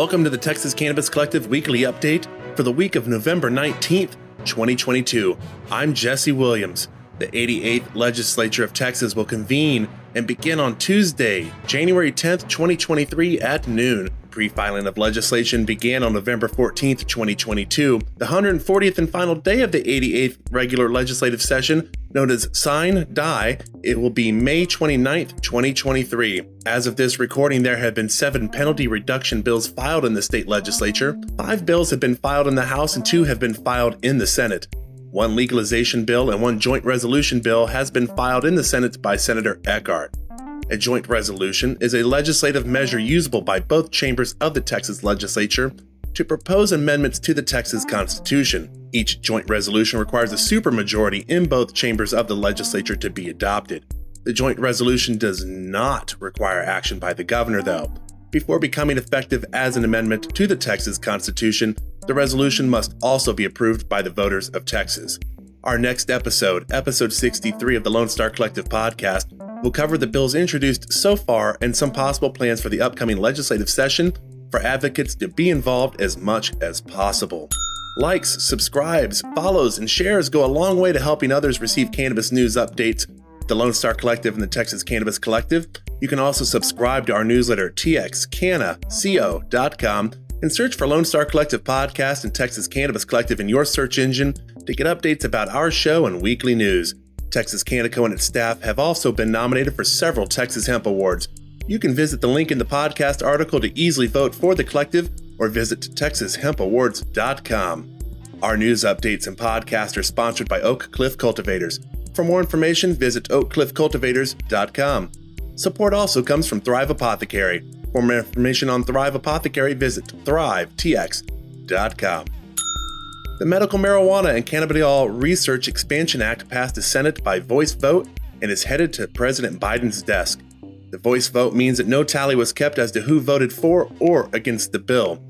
Welcome to the Texas Cannabis Collective weekly update for the week of November 19th, 2022. I'm Jesse Williams. The 88th Legislature of Texas will convene and begin on Tuesday, January 10th, 2023 at noon. Pre filing of legislation began on November 14, 2022, the 140th and final day of the 88th regular legislative session, known as Sine Die. It will be May 29, 2023. As of this recording, there have been seven penalty reduction bills filed in the state legislature. Five bills have been filed in the House, and two have been filed in the Senate. One legalization bill and one joint resolution bill has been filed in the Senate by Senator Eckhardt. A joint resolution is a legislative measure usable by both chambers of the Texas legislature to propose amendments to the Texas Constitution. Each joint resolution requires a supermajority in both chambers of the legislature to be adopted. The joint resolution does not require action by the governor, though. Before becoming effective as an amendment to the Texas Constitution, the resolution must also be approved by the voters of Texas. Our next episode, episode 63 of the Lone Star Collective podcast, will cover the bills introduced so far and some possible plans for the upcoming legislative session for advocates to be involved as much as possible. Likes, subscribes, follows, and shares go a long way to helping others receive cannabis news updates. The Lone Star Collective and the Texas Cannabis Collective. You can also subscribe to our newsletter, txcannaco.com, and search for Lone Star Collective Podcast and Texas Cannabis Collective in your search engine to get updates about our show and weekly news. Texas Cannaco and its staff have also been nominated for several Texas Hemp Awards. You can visit the link in the podcast article to easily vote for the collective or visit texashempawards.com. Our news updates and podcasts are sponsored by Oak Cliff Cultivators. For more information, visit oakcliffcultivators.com. Support also comes from Thrive Apothecary. For more information on Thrive Apothecary, visit thrivetx.com. The Medical Marijuana and Cannabidiol Research Expansion Act passed the Senate by voice vote and is headed to President Biden's desk. The voice vote means that no tally was kept as to who voted for or against the bill.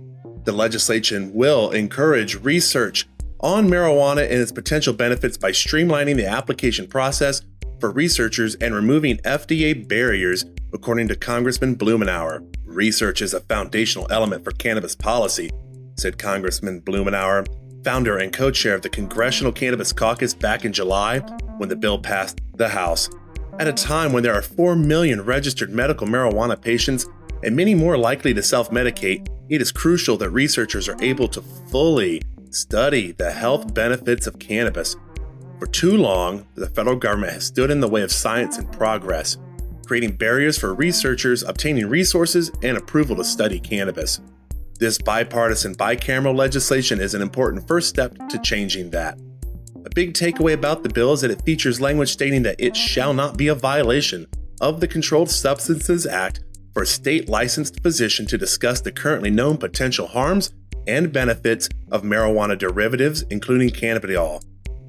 The legislation will encourage research on marijuana and its potential benefits by streamlining the application process for researchers and removing FDA barriers, according to Congressman Blumenauer. Research is a foundational element for cannabis policy, said Congressman Blumenauer founder and co chair of the Congressional Cannabis Caucus back in July when the bill passed the House. At a time when there are 4 million registered medical marijuana patients and many more likely to self medicate, it is crucial that researchers are able to fully study the health benefits of cannabis. For too long, the federal government has stood in the way of science and progress, creating barriers for researchers obtaining resources and approval to study cannabis. This bipartisan bicameral legislation is an important first step to changing that. A big takeaway about the bill is that it features language stating that it shall not be a violation of the Controlled Substances Act for a state licensed physician to discuss the currently known potential harms and benefits of marijuana derivatives, including cannabidiol,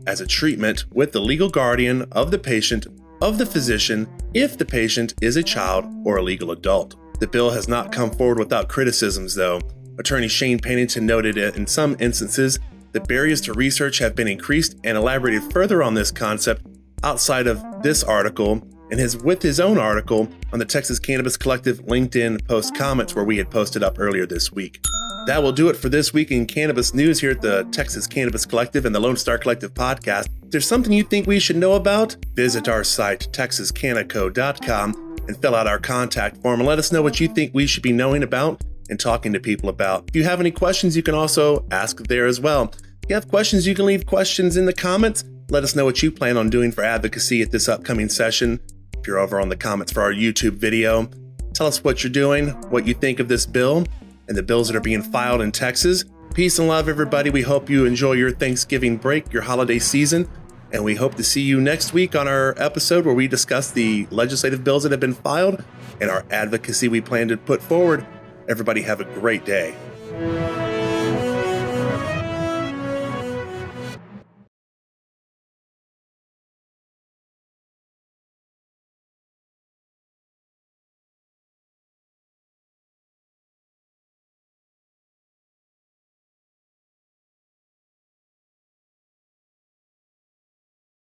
as a treatment with the legal guardian of the patient of the physician if the patient is a child or a legal adult. The bill has not come forward without criticisms, though, Attorney Shane Pennington noted that in some instances, the barriers to research have been increased and elaborated further on this concept outside of this article and his with his own article on the Texas Cannabis Collective LinkedIn post comments where we had posted up earlier this week. That will do it for this week in cannabis news here at the Texas Cannabis Collective and the Lone Star Collective podcast. If there's something you think we should know about, visit our site, texascannaco.com, and fill out our contact form and let us know what you think we should be knowing about and talking to people about. If you have any questions, you can also ask there as well. If you have questions, you can leave questions in the comments. Let us know what you plan on doing for advocacy at this upcoming session. If you're over on the comments for our YouTube video, tell us what you're doing, what you think of this bill, and the bills that are being filed in Texas. Peace and love, everybody. We hope you enjoy your Thanksgiving break, your holiday season, and we hope to see you next week on our episode where we discuss the legislative bills that have been filed and our advocacy we plan to put forward Everybody have a great day.